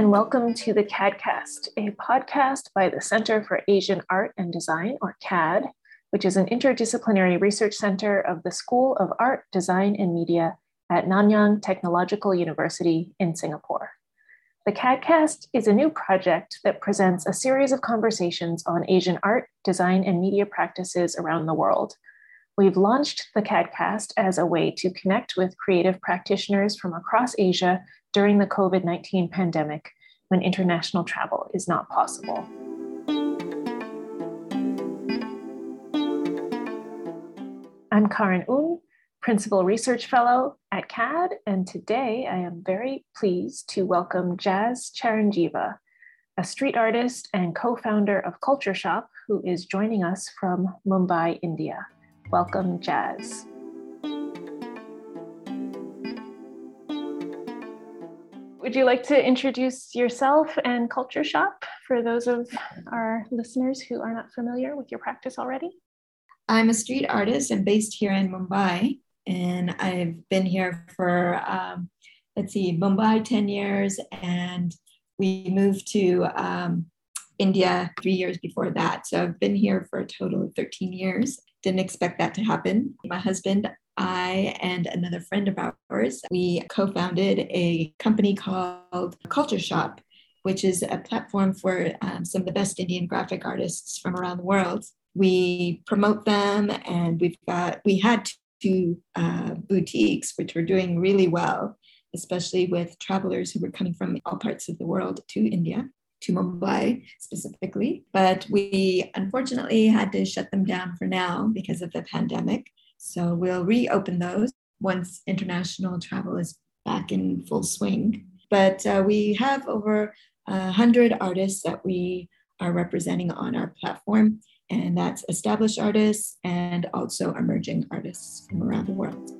and welcome to the CAADcast, a podcast by the Center for Asian Art and Design, or CAAD, which is an interdisciplinary research center of the School of Art, Design, and Media at Nanyang Technological University in Singapore. The CAADcast is a new project that presents a series of conversations on Asian art, design, and media practices around the world. We've launched the CAADcast as a way to connect with creative practitioners from across Asia during the COVID 19 pandemic when international travel is not possible. I'm Karin Oen, Principal Research Fellow at CAAD, and today I am very pleased to welcome Jas Charanjiva, a street artist and co founder of Kulture Shop, who is joining us from Mumbai, India. Welcome, Jas. Would you like to introduce yourself and Kulture Shop for those of our listeners who are not familiar with your practice already? I'm a street artist. I'm based here in Mumbai, and I've been here for, um, let's see, Mumbai 10 years, and we moved to um, India three years before that. So I've been here for a total of 13 years. Didn't expect that to happen. My husband, I, and another friend of ours, we co founded a company called Kulture Shop, which is a platform for um, some of the best Indian graphic artists from around the world. We promote them and we've got we had two uh, boutiques which were doing really well especially with travelers who were coming from all parts of the world to india to mumbai specifically. But we unfortunately had to shut them down for now because of the pandemic so we'll reopen those once international travel is back in full swing but uh, we have over 100 artists that we are representing on our platform and that's established artists and also emerging artists from around the world.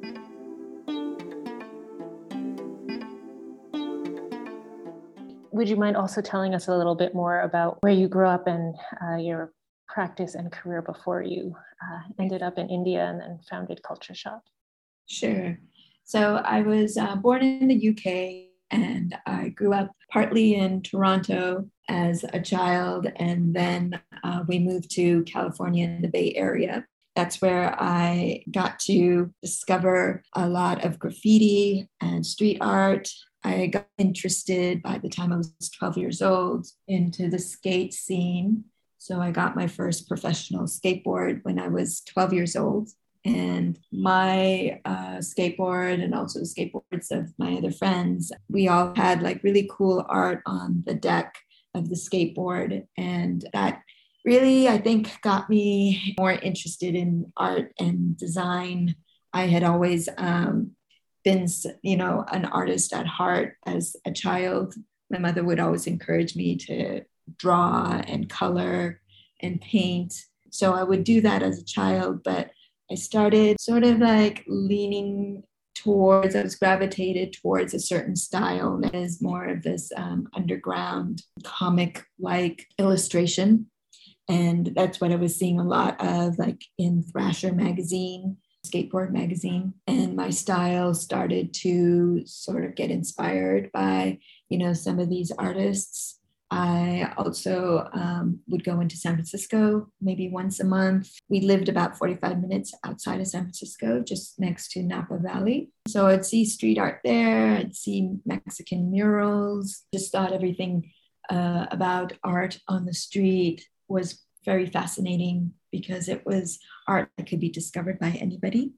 Would you mind also telling us a little bit more about where you grew up and uh, your practice and career before you uh, ended up in India and then founded Kulture Shop? Sure. So I was uh, born in the UK and I grew up partly in Toronto as a child, and then uh, we moved to California in the Bay Area. That's where I got to discover a lot of graffiti and street art. I got interested by the time I was 12 years old into the skate scene. So I got my first professional skateboard when I was 12 years old. And my uh, skateboard and also the skateboards of my other friends we all had like really cool art on the deck of the skateboard. And that really i think got me more interested in art and design. I had always um, been you know an artist at heart. As a child my mother would always encourage me to draw and color and paint so i would do that as a child but I started sort of like leaning towards, I was gravitated towards a certain style that is more of this um, underground comic like illustration. And that's what I was seeing a lot of, like in Thrasher magazine, skateboard magazine. And my style started to sort of get inspired by, you know, some of these artists I also um, would go into San Francisco maybe once a month. We lived about 45 minutes outside of San Francisco, just next to Napa Valley. So I'd see street art there, I'd see Mexican murals, just thought everything uh, about art on the street was very fascinating because it was art that could be discovered by anybody.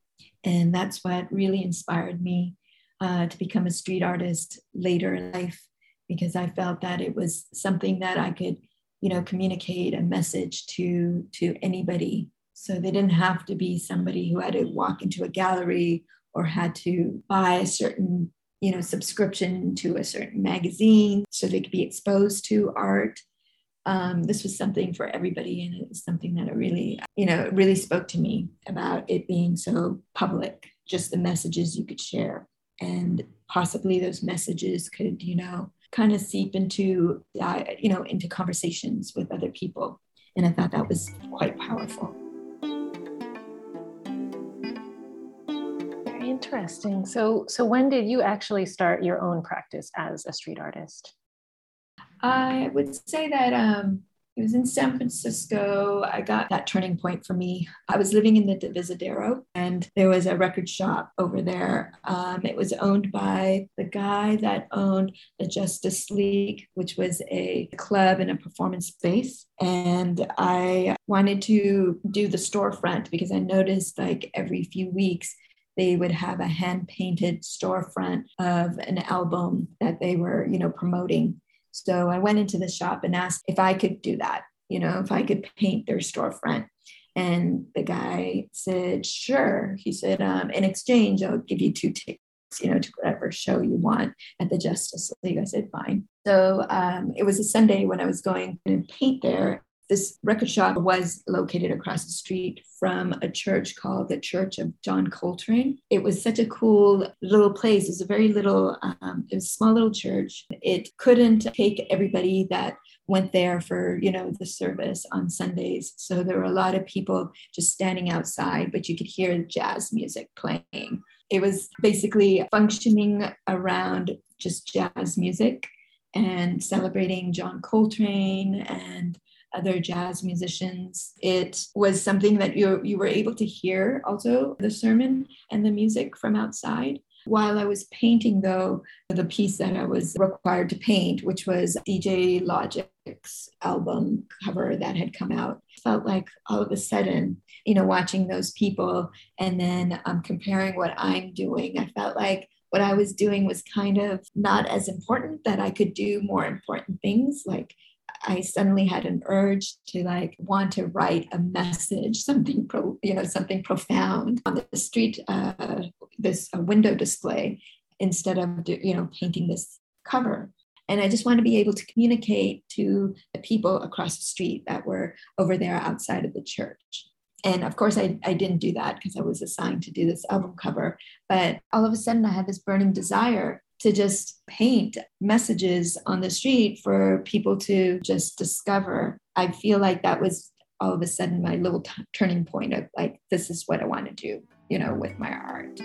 And that's what really inspired me uh, to become a street artist later in life because I felt that it was something that I could, you know, communicate a message to to anybody. So they didn't have to be somebody who had to walk into a gallery or had to buy a certain, you know, subscription to a certain magazine so they could be exposed to art. Um, this was something for everybody, and it was something that really, you know, really spoke to me about it being so public, just the messages you could share, and possibly those messages could, you know, kind of seep into uh, you know into conversations with other people. And i thought that was quite powerful. Very interesting. So so when did you actually start your own practice as a street artist? I would say that um, it was in San Francisco. I got that turning point for me. I was living in the Divisadero, and there was a record shop over there. Um, it was owned by the guy that owned the Justice League, which was a club and a performance space. And I wanted to do the storefront because I noticed like every few weeks they would have a hand painted storefront of an album that they were, you know, promoting so I went into the shop and asked if I could do that, you know, if I could paint their storefront. And the guy said, sure. He said, um, in exchange, I'll give you two tickets, you know, to whatever show you want at the Justice League. I said, fine. So um, it was a Sunday when I was going to paint there. This record shop was located across the street from a church called the Church of John Coltrane. It was such a cool little place. It was a very little, um, it was a small little church. It couldn't take everybody that went there for you know the service on sundays so there were a lot of people just standing outside but you could hear jazz music playing it was basically functioning around just jazz music and celebrating john coltrane and other jazz musicians. It was something that you, you were able to hear also the sermon and the music from outside. While I was painting, though, the piece that I was required to paint, which was DJ Logic's album cover that had come out, felt like all of a sudden, you know, watching those people and then um, comparing what I'm doing, I felt like what I was doing was kind of not as important, that I could do more important things like I suddenly had an urge to like want to write a message, something pro, you know, something profound on the street, uh, this uh, window display, instead of you know painting this cover. And I just want to be able to communicate to the people across the street that were over there outside of the church. And of course, I, I didn't do that because I was assigned to do this album cover. But all of a sudden, I had this burning desire to just paint messages on the street for people to just discover. I feel like that was all of a sudden my little t- turning point of like, this is what I want to do, you know, with my art.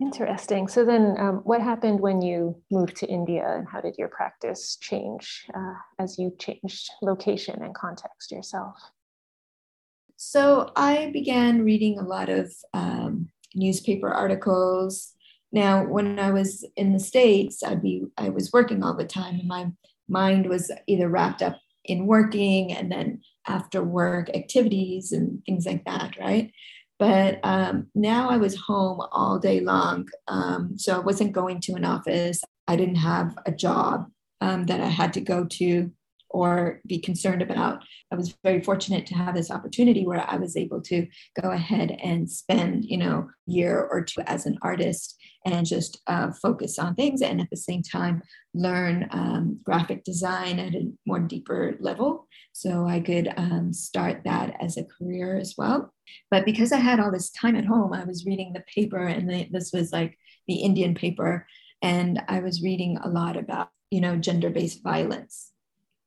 Interesting. So then, um, what happened when you moved to India, and how did your practice change uh, as you changed location and context yourself? So I began reading a lot of um, newspaper articles. Now, when I was in the States, I'd be I was working all the time, and my mind was either wrapped up in working and then after work activities and things like that, right? But um, now I was home all day long. Um, so I wasn't going to an office. I didn't have a job um, that I had to go to or be concerned about. I was very fortunate to have this opportunity where I was able to go ahead and spend, you know, year or two as an artist and just uh, focus on things and at the same time learn um, graphic design at a more deeper level. So I could um, start that as a career as well. But because I had all this time at home, I was reading the paper, and the, this was like the Indian paper, and I was reading a lot about, you know, gender-based violence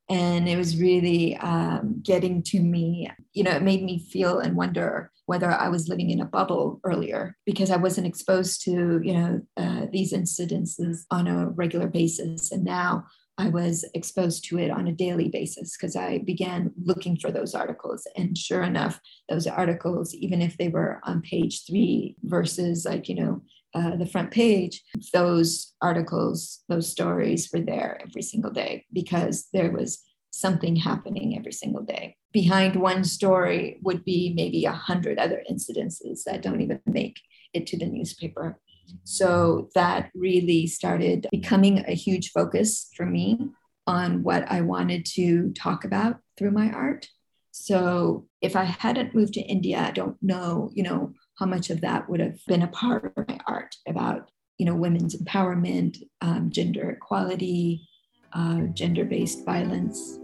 and it was really um, getting to me you know it made me feel and wonder whether i was living in a bubble earlier because i wasn't exposed to you know uh, these incidences on a regular basis. And now i was exposed to it on a daily basis because i began looking for those articles. And sure enough those articles even if they were on page three versus like you know uh, the front page, those articles, those stories were there every single day because there was something happening every single day. Behind one story would be maybe a hundred other incidences that don't even make it to the newspaper. So that really started becoming a huge focus for me on what I wanted to talk about through my art. So if I hadn't moved to India, I don't know, you know, how much of that would have been a part of my art about you know women's empowerment um, gender equality uh, gender-based violence.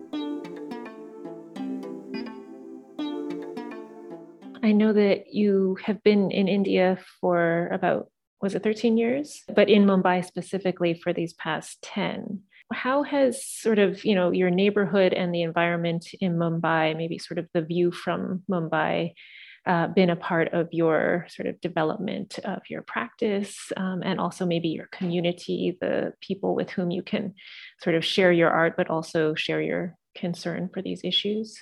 I know that you have been in india for about was it 13 years? But in mumbai specifically for these past 10 how has sort of you know your neighborhood and the environment in mumbai maybe sort of the view from mumbai uh, been a part of your sort of development of your practice um, and also maybe your community, the people with whom you can sort of share your art, but also share your concern for these issues?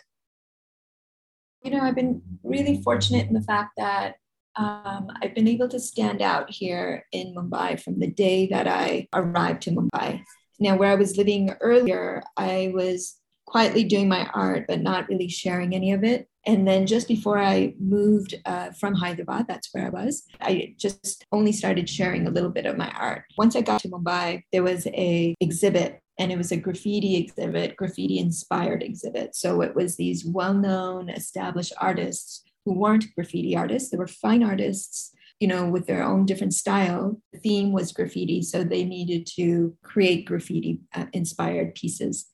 You know, I've been really fortunate in the fact that um, I've been able to stand out here in Mumbai from the day that I arrived to Mumbai. Now, where I was living earlier, I was quietly doing my art, but not really sharing any of it. And then just before I moved uh, from Hyderabad, that's where I was, I just only started sharing a little bit of my art. Once I got to Mumbai, there was a exhibit and it was a graffiti exhibit, graffiti inspired exhibit. So it was these well-known established artists who weren't graffiti artists. They were fine artists, you know, with their own different style. The theme was graffiti, so they needed to create graffiti uh, inspired pieces.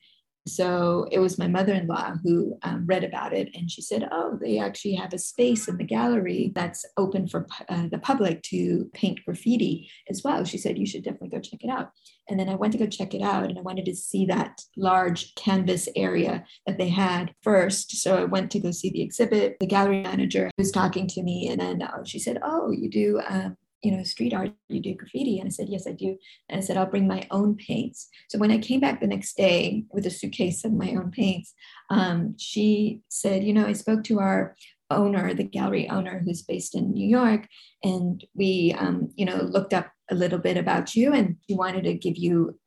So it was my mother in law who um, read about it and she said, Oh, they actually have a space in the gallery that's open for uh, the public to paint graffiti as well. She said, You should definitely go check it out. And then I went to go check it out and I wanted to see that large canvas area that they had first. So I went to go see the exhibit. The gallery manager was talking to me and then uh, she said, Oh, you do um, you know, street art, you do graffiti? And I said, yes, I do. And I said, I'll bring my own paints. So when I came back the next day with a suitcase of my own paints, um, she said, you know, I spoke to our owner, the gallery owner who's based in New York, and we, um, you know, looked up a little bit about you and she wanted to give you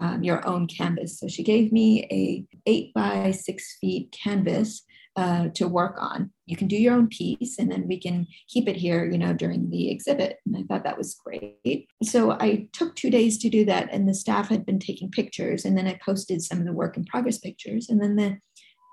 um, your own canvas. So she gave me a eight by six feet canvas uh, to work on. You can do your own piece and then we can keep it here, you know, during the exhibit. And I thought that was great. So I took two days to do that and the staff had been taking pictures and then I posted some of the work in progress pictures. And then the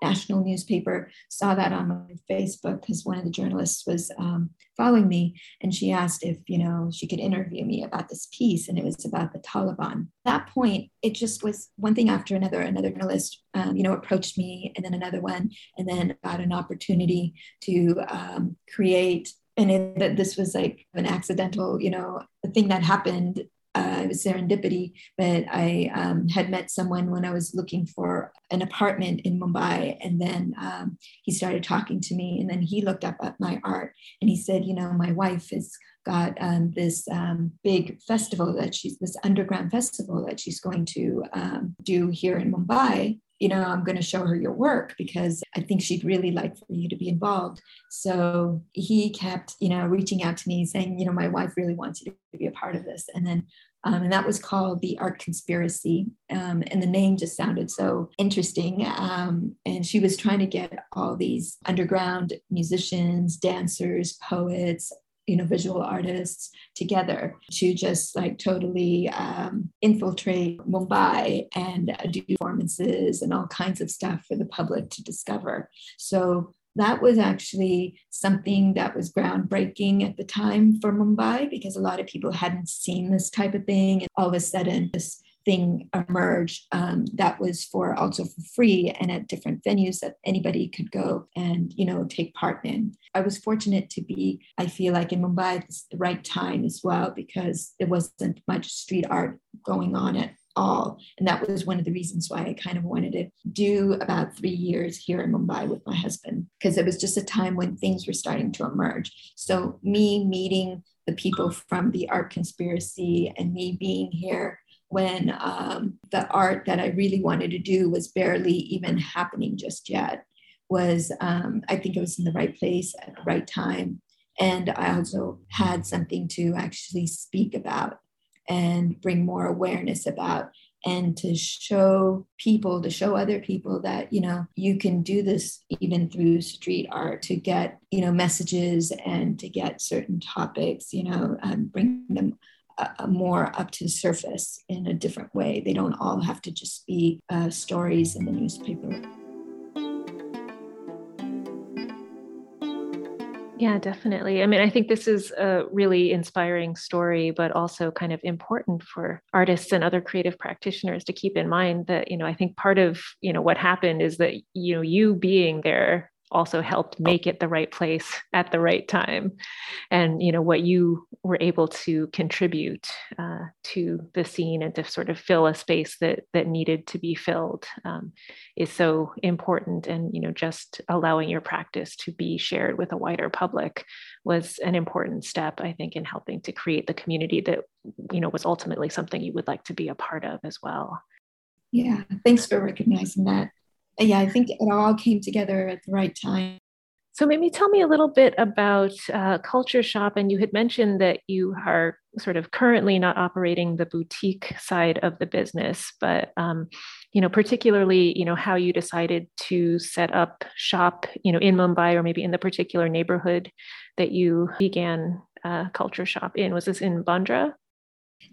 national newspaper saw that on my Facebook because one of the journalists was um, following me and she asked if, you know, she could interview me about this piece and it was about the Taliban. At that point, it just was one thing after another. Another journalist, um, you know, approached me and then another one, and then got an opportunity to um, create and it, this was like an accidental, you know, thing that happened uh, it was serendipity, but I um, had met someone when I was looking for an apartment in Mumbai. And then um, he started talking to me. And then he looked up at my art and he said, You know, my wife has got um, this um, big festival that she's, this underground festival that she's going to um, do here in Mumbai you know, I'm going to show her your work because I think she'd really like for you to be involved. So he kept, you know, reaching out to me saying, you know, my wife really wants you to be a part of this. And then, um, and that was called the Art Conspiracy. Um, and the name just sounded so interesting. Um, and she was trying to get all these underground musicians, dancers, poets, you know visual artists together to just like totally um, infiltrate mumbai and do performances and all kinds of stuff for the public to discover. So that was actually something that was groundbreaking at the time for mumbai because a lot of people hadn't seen this type of thing. And all of a sudden this thing emerged um, that was for also for free and at different venues that anybody could go and you know take part in. I was fortunate to be i feel like in mumbai at the right time as well because there wasn't much street art going on at all. And that was one of the reasons why i kind of wanted to do about three years here in mumbai with my husband because it was just a time when things were starting to emerge. So me meeting the people from the art conspiracy and me being here when um, the art that I really wanted to do was barely even happening just yet. Was um, I think it was in the right place at the right time, and I also had something to actually speak about and bring more awareness about and to show people to show other people that you know you can do this even through street art to get you know messages and to get certain topics you know bring them uh, more up to the surface in a different way. They don't all have to just be uh, stories in the newspaper. Yeah, definitely. I mean, I think this is a really inspiring story, but also kind of important for artists and other creative practitioners to keep in mind that, you know, I think part of, you know, what happened is that, you know, you being there also helped make it the right place at the right time. And you know what you were able to contribute uh, to the scene and to sort of fill a space that that needed to be filled um, is so important. And you know just allowing your practice to be shared with a wider public was an important step i think in helping to create the community that you know was ultimately something you would like to be a part of as well. Yeah thanks for recognizing that yeah, I think it all came together at the right time. So maybe tell me a little bit about uh, Kulture Shop. And you had mentioned that you are sort of currently not operating the boutique side of the business, but um, you know, particularly, you know, how you decided to set up shop, you know, in Mumbai or maybe in the particular neighborhood that you began uh, Kulture Shop in. Was this in Bandra?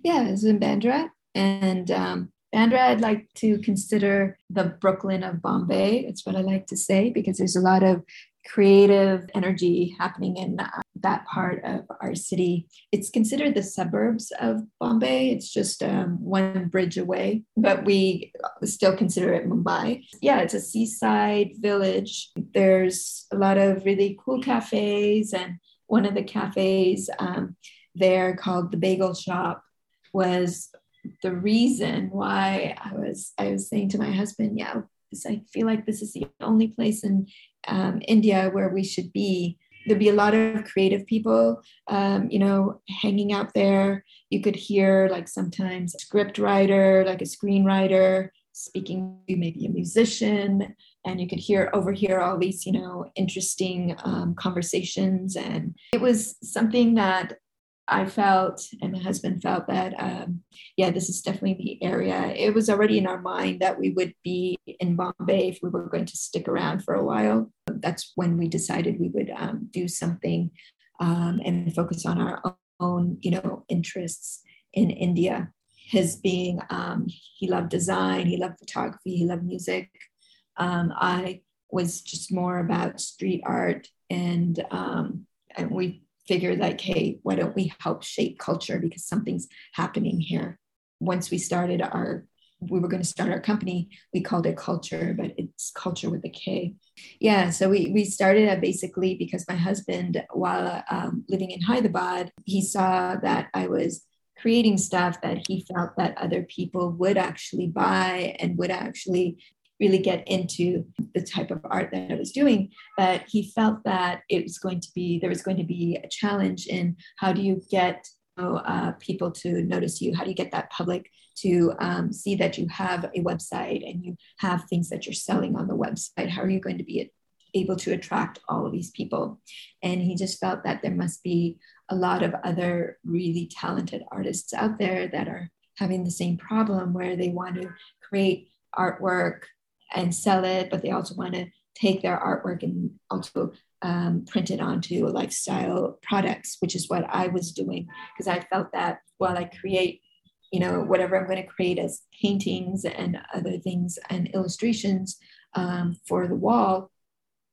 Yeah, it was in Bandra, and um, Bandra, I'd like to consider the Brooklyn of Bombay. It's what I like to say because there's a lot of creative energy happening in that part of our city. It's considered the suburbs of Bombay. It's just um, one bridge away, but we still consider it Mumbai. Yeah, it's a seaside village. There's a lot of really cool cafes, and one of the cafes um, there called the Bagel Shop was the reason why I was I was saying to my husband, yeah, I feel like this is the only place in um, India where we should be. There'd be a lot of creative people, um, you know, hanging out there. You could hear like sometimes a script writer, like a screenwriter, speaking to maybe a musician, and you could hear overhear all these, you know, interesting um, conversations. And it was something that I felt, and my husband felt that, um, yeah, this is definitely the area. It was already in our mind that we would be in Bombay if we were going to stick around for a while. That's when we decided we would um, do something um, and focus on our own, you know, interests in India. His being, um, he loved design, he loved photography, he loved music. Um, I was just more about street art, and um, and we figured like, hey, why don't we help shape culture because something's happening here. Once we started our, we were going to start our company, we called it Culture, but it's Culture with a K. Yeah, so we, we started basically because my husband, while um, living in Hyderabad, he saw that I was creating stuff that he felt that other people would actually buy and would actually really get into the type of art that I was doing. But he felt that it was going to be, there was going to be a challenge in how do you get uh, people to notice you? How do you get that public to um, see that you have a website and you have things that you're selling on the website? How are you going to be able to attract all of these people? And he just felt that there must be a lot of other really talented artists out there that are having the same problem where they want to create artwork and sell it, but they also want to take their artwork and also um, print it onto lifestyle products, which is what I was doing because I felt that while I create, you know, whatever I'm going to create as paintings and other things and illustrations um, for the wall,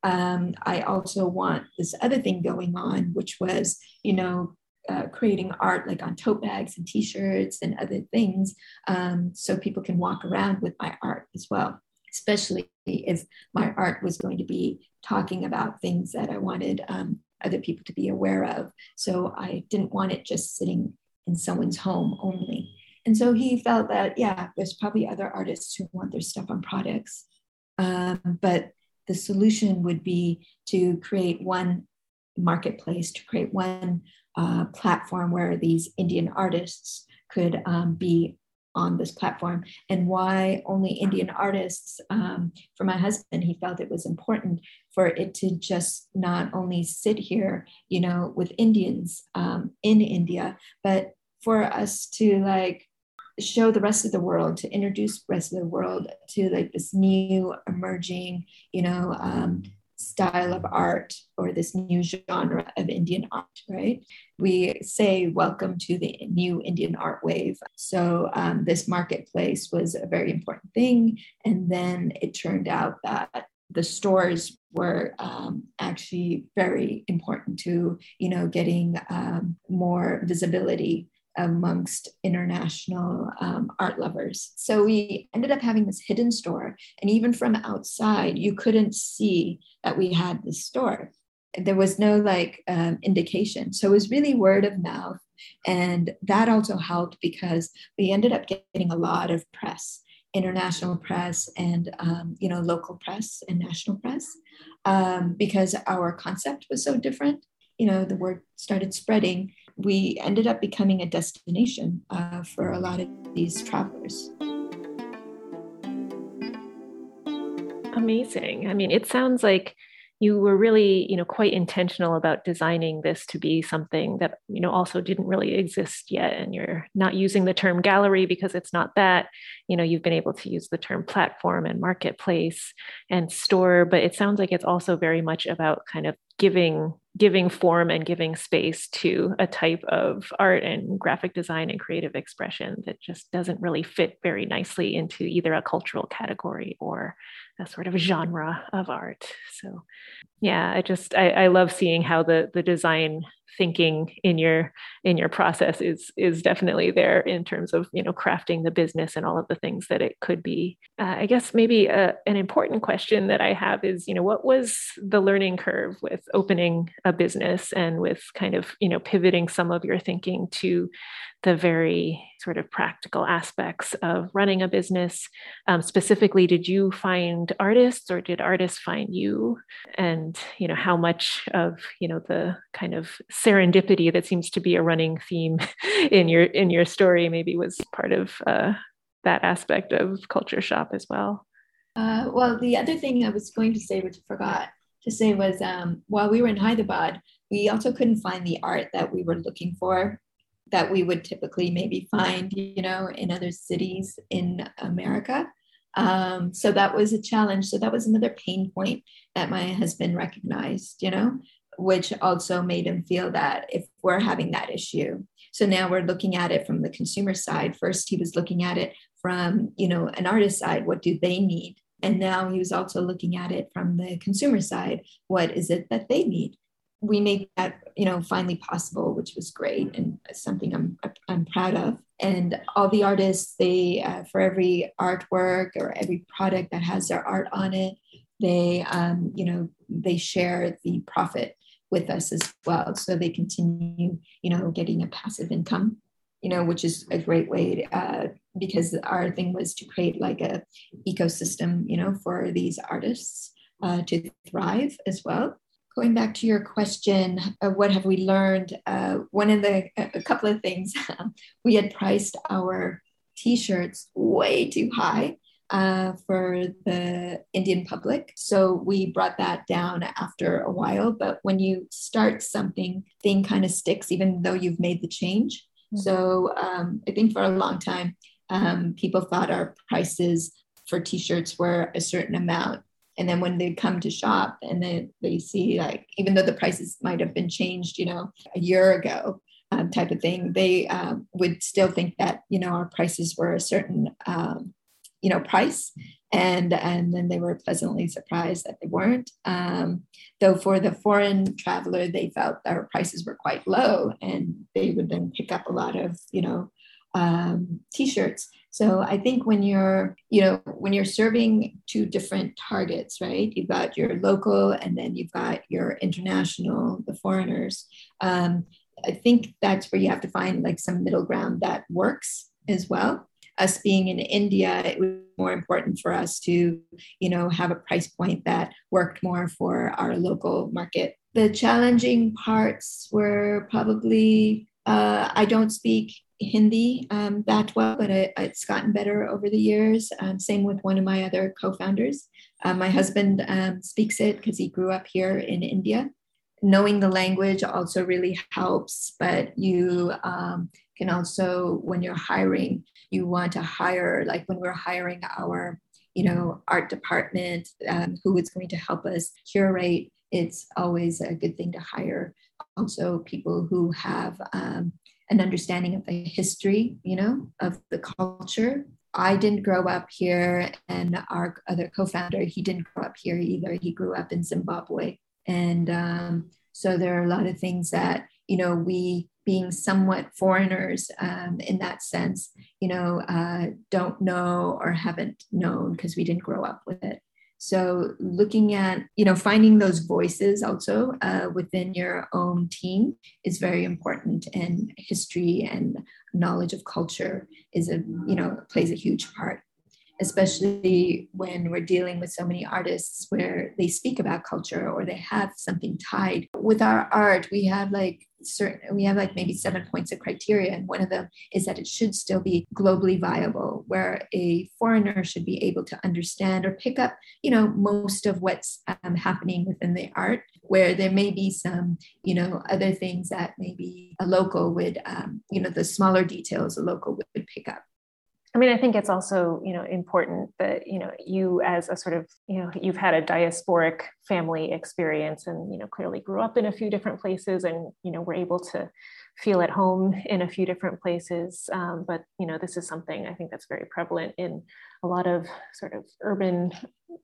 um, I also want this other thing going on, which was, you know, uh, creating art like on tote bags and t-shirts and other things um, so people can walk around with my art as well especially if my art was going to be talking about things that I wanted um, other people to be aware of. So I didn't want it just sitting in someone's home only. And so he felt that, yeah, there's probably other artists who want their stuff on products. Um, but the solution would be to create one marketplace, to create one uh, platform where these Indian artists could um, be on this platform and why only Indian artists. Um, for my husband, he felt it was important for it to just not only sit here, you know, with Indians um, in India, but for us to like show the rest of the world to introduce the rest of the world to like this new emerging you know um, style of art or this new genre of Indian art, right? We say, Welcome to the new Indian art wave. So, um, this marketplace was a very important thing. And then it turned out that the stores were um, actually very important to, you know, getting um, more visibility amongst international um, art lovers. So we ended up having this hidden store. And even from outside, you couldn't see that we had this store. There was no like um, indication. So it was really word of mouth. And that also helped because we ended up getting a lot of press international press and um, you know local press and national press um, because our concept was so different you know the word started spreading we ended up becoming a destination uh, for a lot of these travelers. Amazing. I mean it sounds like you were really you know quite intentional about designing this to be something that you know also didn't really exist yet and you're not using the term gallery because it's not that. You know you've been able to use the term platform and marketplace and store but it sounds like it's also very much about kind of giving giving form and giving space to a type of art and graphic design and creative expression that just doesn't really fit very nicely into either a cultural category or a sort of genre of art. So yeah, I just I, I love seeing how the the design thinking in your in your process is is definitely there in terms of you know crafting the business and all of the things that it could be. Uh, i guess maybe a, uh, an important question that i have is you know what was the learning curve with opening a business and with kind of you know pivoting some of your thinking to the very sort of practical aspects of running a business. Um, specifically, did you find artists or did artists find you? And you know how much of you know the kind of serendipity that seems to be a running theme in your in your story maybe was part of uh, that aspect of Kulture shop as well. Uh, well, the other thing I was going to say, which I forgot to say, was um, while we were in Hyderabad, we also couldn't find the art that we were looking for that we would typically maybe find, you know, in other cities in America. Um, so that was a challenge. So that was another pain point that my husband recognized, you know, which also made him feel that if we're having that issue. So now we're looking at it from the consumer side. First, he was looking at it from, you know, an artist side. What do they need? And now he was also looking at it from the consumer side. What is it that they need? We made that you know finally possible which was great and something i'm i'm proud of. And all the artists they uh, for every artwork or every product that has their art on it they um, you know they share the profit with us as well. So they continue you know getting a passive income you know which is a great way to, uh, because our thing was to create like a ecosystem you know for these artists uh, to thrive as well going back to your question of what have we learned, uh, one of the, a couple of things, we had priced our t-shirts way too high uh, for the Indian public. So we brought that down after a while. But when you start something, thing kind of sticks, even though you've made the change. Mm-hmm. So um, I think for a long time, um, people thought our prices for t-shirts were a certain amount and then when they come to shop and then they see like even though the prices might have been changed you know a year ago um, type of thing they um, would still think that you know our prices were a certain um, you know price. And and then they were pleasantly surprised that they weren't. Um, though for the foreign traveler they felt our prices were quite low and they would then pick up a lot of you know um, t-shirts so I think when you're, you know, when you're serving two different targets, right? You've got your local and then you've got your international, the foreigners. Um, I think that's where you have to find like some middle ground that works as well. Us being in India, it was more important for us to, you know, have a price point that worked more for our local market. The challenging parts were probably uh, I don't speak Hindi um, that well, but it, it's gotten better over the years. Um, same with one of my other co founders. Uh, my husband um, speaks it because he grew up here in India. Knowing the language also really helps, but you um, can also, when you're hiring, you want to hire, like when we're hiring our you know, art department, um, who is going to help us curate, it's always a good thing to hire also people who have um, an understanding of the history, you know, of the culture. I didn't grow up here, and our other co-founder, he didn't grow up here either. He grew up in Zimbabwe, and um, so there are a lot of things that you know, we being somewhat foreigners um, in that sense, you know, uh, don't know or haven't known because we didn't grow up with it. So looking at, you know, finding those voices also uh, within your own team is very important. And history and knowledge of culture is a, you know, plays a huge part especially when we're dealing with so many artists where they speak about culture or they have something tied. With our art, we have like certain we have like maybe seven points of criteria and one of them is that it should still be globally viable where a foreigner should be able to understand or pick up you know most of what's um, happening within the art where there may be some you know other things that maybe a local would um, you know the smaller details a local would pick up I mean, I think it's also, you know, important that, you know, you as a sort of, you know, you've had a diasporic family experience and, you know, clearly grew up in a few different places and, you know, were able to feel at home in a few different places. Um, but, you know, this is something I think that's very prevalent in a lot of sort of urban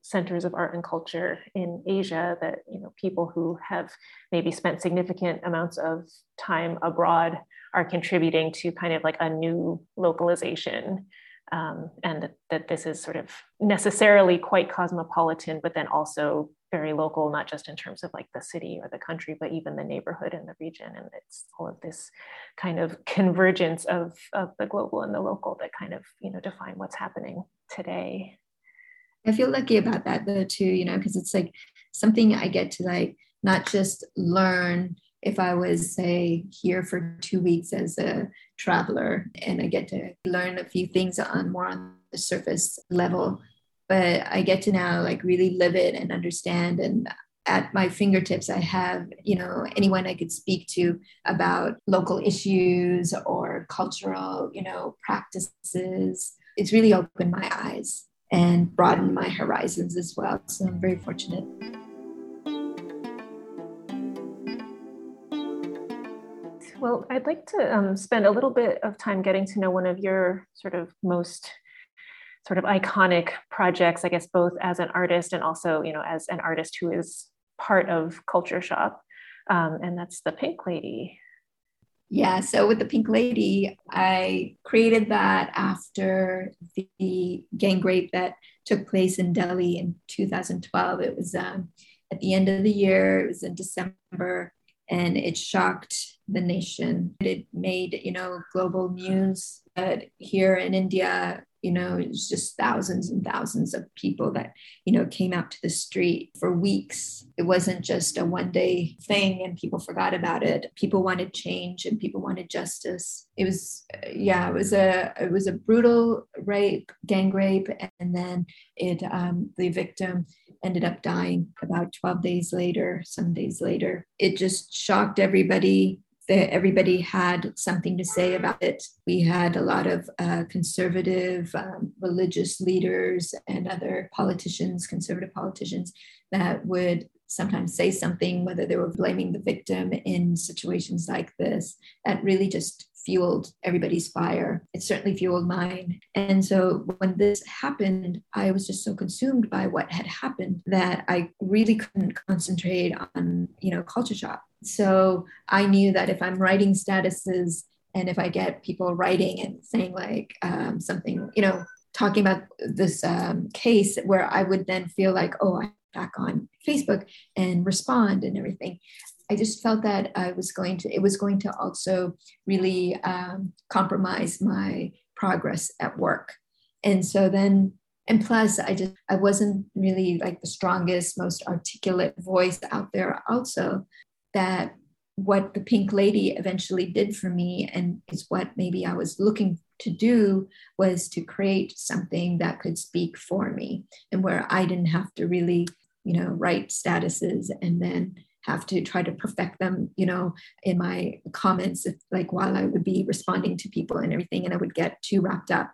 centers of art and culture in Asia that, you know, people who have maybe spent significant amounts of time abroad are contributing to kind of like a new localization um, and that, that this is sort of necessarily quite cosmopolitan but then also very local not just in terms of like the city or the country but even the neighborhood and the region. And it's all of this kind of convergence of, of the global and the local that kind of you know define what's happening today. I feel lucky about that though too you know because it's like something i get to like not just learn if I was, say, here for two weeks as a traveler and I get to learn a few things on more on the surface level, but I get to now like really live it and understand. And at my fingertips, I have, you know, anyone I could speak to about local issues or cultural, you know, practices. It's really opened my eyes and broadened my horizons as well. So I'm very fortunate. Well, I'd like to um, spend a little bit of time getting to know one of your sort of most sort of iconic projects, I guess, both as an artist and also, you know, as an artist who is part of Kulture Shop, um, and that's the Pink Lady. Yeah, so with the Pink Lady, I created that after the gang rape that took place in Delhi in 2012. It was um, at the end of the year, it was in December, and it shocked the nation. It made, you know, global news. But here in India, you know, it's just thousands and thousands of people that, you know, came out to the street for weeks. It wasn't just a one day thing and people forgot about it. People wanted change and people wanted justice. It was, yeah, it was a, it was a brutal rape, gang rape. And then it, um, the victim ended up dying about 12 days later, some days later. It just shocked everybody that everybody had something to say about it. We had a lot of uh, conservative um, religious leaders and other politicians, conservative politicians, that would sometimes say something, whether they were blaming the victim in situations like this, that really just fueled everybody's fire. It certainly fueled mine. And so when this happened, I was just so consumed by what had happened that I really couldn't concentrate on, you know, Kulture Shop. So I knew that if I'm writing statuses and if I get people writing and saying like um, something, you know, talking about this um, case where I would then feel like, oh, I'm back on Facebook and respond and everything. I just felt that I was going to, it was going to also really um, compromise my progress at work. And so then, and plus, I just, I wasn't really like the strongest, most articulate voice out there, also. That what the Pink Lady eventually did for me, and is what maybe I was looking to do, was to create something that could speak for me and where I didn't have to really, you know, write statuses and then have to try to perfect them, you know, in my comments, if, like while I would be responding to people and everything, and I would get too wrapped up.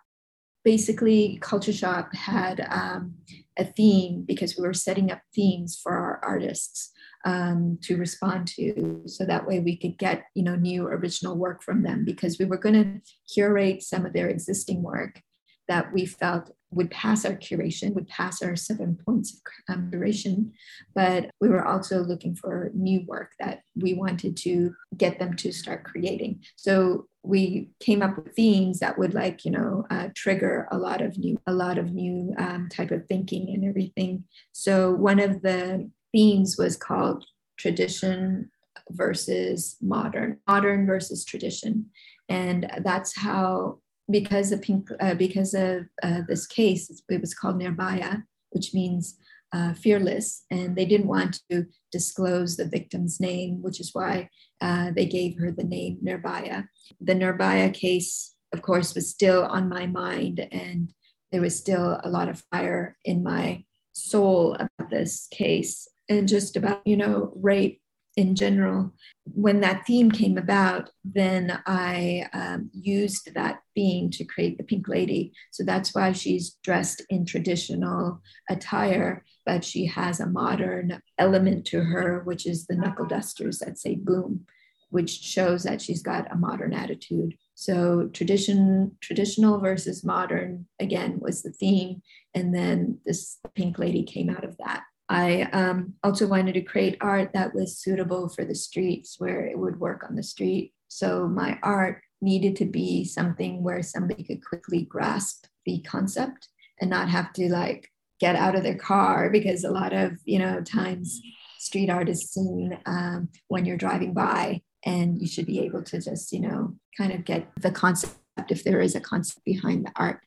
Basically, Kulture Shop had um, a theme because we were setting up themes for our artists um, to respond to, so that way we could get, you know, new original work from them because we were going to curate some of their existing work that we felt would pass our curation, would pass our seven points of um, curation, but we were also looking for new work that we wanted to get them to start creating. So we came up with themes that would like you know uh, trigger a lot of new a lot of new um, type of thinking and everything. So one of the themes was called tradition versus modern, modern versus tradition, and that's how because of pink, uh, because of uh, this case, it was called Nirbhaya, which means uh, fearless, and they didn't want to disclose the victim's name, which is why uh, they gave her the name Nirbhaya. The Nirbhaya case, of course, was still on my mind, and there was still a lot of fire in my soul about this case and just about, you know, rape in general. When that theme came about, then I um, used that theme to create the Pink Lady. So that's why she's dressed in traditional attire, but she has a modern element to her, which is the knuckle dusters that say boom, which shows that she's got a modern attitude. So tradition, traditional versus modern, again, was the theme. And then this Pink Lady came out of that. I um, also wanted to create art that was suitable for the streets where it would work on the street. So my art needed to be something where somebody could quickly grasp the concept and not have to like get out of their car because a lot of you know times street art is seen um, when you're driving by and you should be able to just you know kind of get the concept if there is a concept behind the art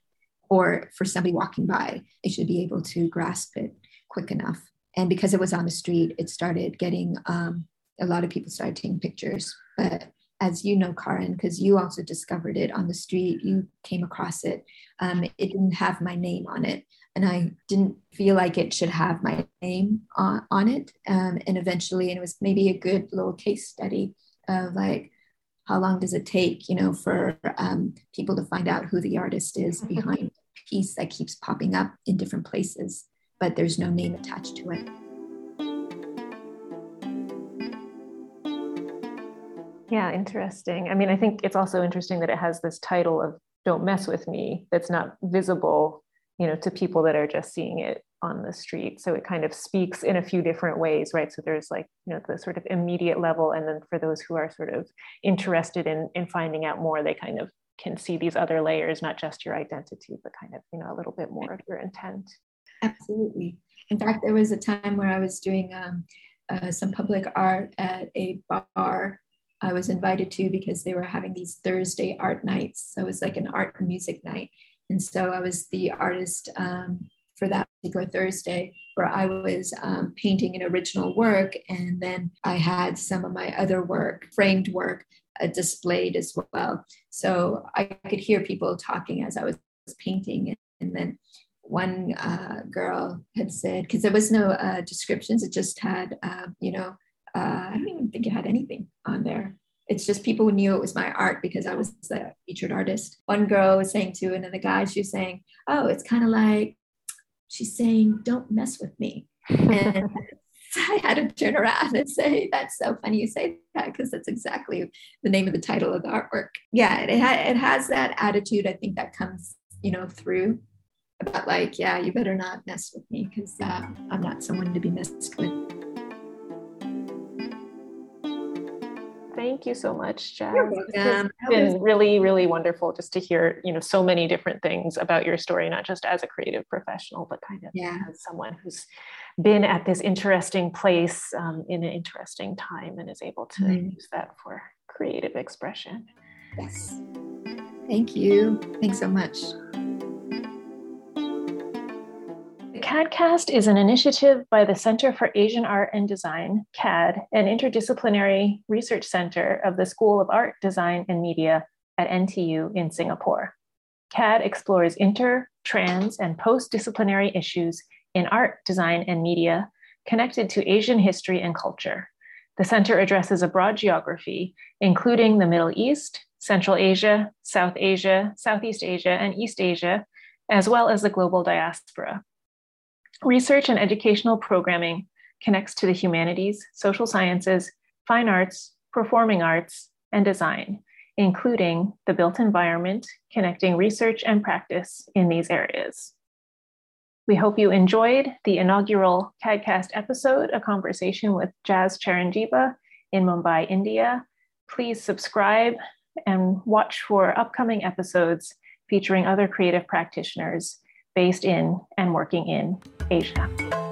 or for somebody walking by they should be able to grasp it quick enough and because it was on the street, it started getting um, a lot of people started taking pictures. But as you know, Karin, because you also discovered it on the street, you came across it. Um, it didn't have my name on it, and I didn't feel like it should have my name on, on it. Um, and eventually, and it was maybe a good little case study of like how long does it take, you know, for um, people to find out who the artist is behind a piece that keeps popping up in different places but there's no name attached to it. Yeah, interesting. I mean, I think it's also interesting that it has this title of Don't Mess With Me that's not visible, you know, to people that are just seeing it on the street. So it kind of speaks in a few different ways, right? So there's like, you know, the sort of immediate level. And then for those who are sort of interested in, in finding out more, they kind of can see these other layers, not just your identity, but kind of, you know, a little bit more of your intent. Absolutely. In fact, there was a time where I was doing um, uh, some public art at a bar I was invited to because they were having these Thursday art nights. So it was like an art and music night. And so I was the artist um, for that particular Thursday where I was um, painting an original work. And then I had some of my other work, framed work, uh, displayed as well. So I could hear people talking as I was painting. And then one uh, girl had said, because there was no uh, descriptions, it just had, uh, you know, uh, I don't even think it had anything on there. It's just people knew it was my art because I was the featured artist. One girl was saying to another guy, she was saying, Oh, it's kind of like she's saying, Don't mess with me. And I had to turn around and say, That's so funny you say that because that's exactly the name of the title of the artwork. Yeah, it, ha- it has that attitude, I think, that comes, you know, through about like, yeah, you better not mess with me because uh, I'm not someone to be messed with. Thank you so much, Jas. It's been really, really wonderful just to hear, you know, so many different things about your story, not just as a creative professional, but kind of yeah. as someone who's been at this interesting place um, in an interesting time and is able to mm. use that for creative expression. Yes. Thank you. Thanks so much. CAADcast is an initiative by the Center for Asian Art and Design, CAAD, an interdisciplinary research center of the School of Art, Design, and Media at NTU in Singapore. CAAD explores inter, trans, and post disciplinary issues in art, design, and media connected to Asian history and culture. The center addresses a broad geography, including the Middle East, Central Asia, South Asia, Southeast Asia, and East Asia, as well as the global diaspora. Research and educational programming connects to the humanities, social sciences, fine arts, performing arts, and design, including the built environment, connecting research and practice in these areas. We hope you enjoyed the inaugural CAADcast episode, a conversation with Jas Charanjiva in Mumbai, India. Please subscribe and watch for upcoming episodes featuring other creative practitioners based in and working in Asia.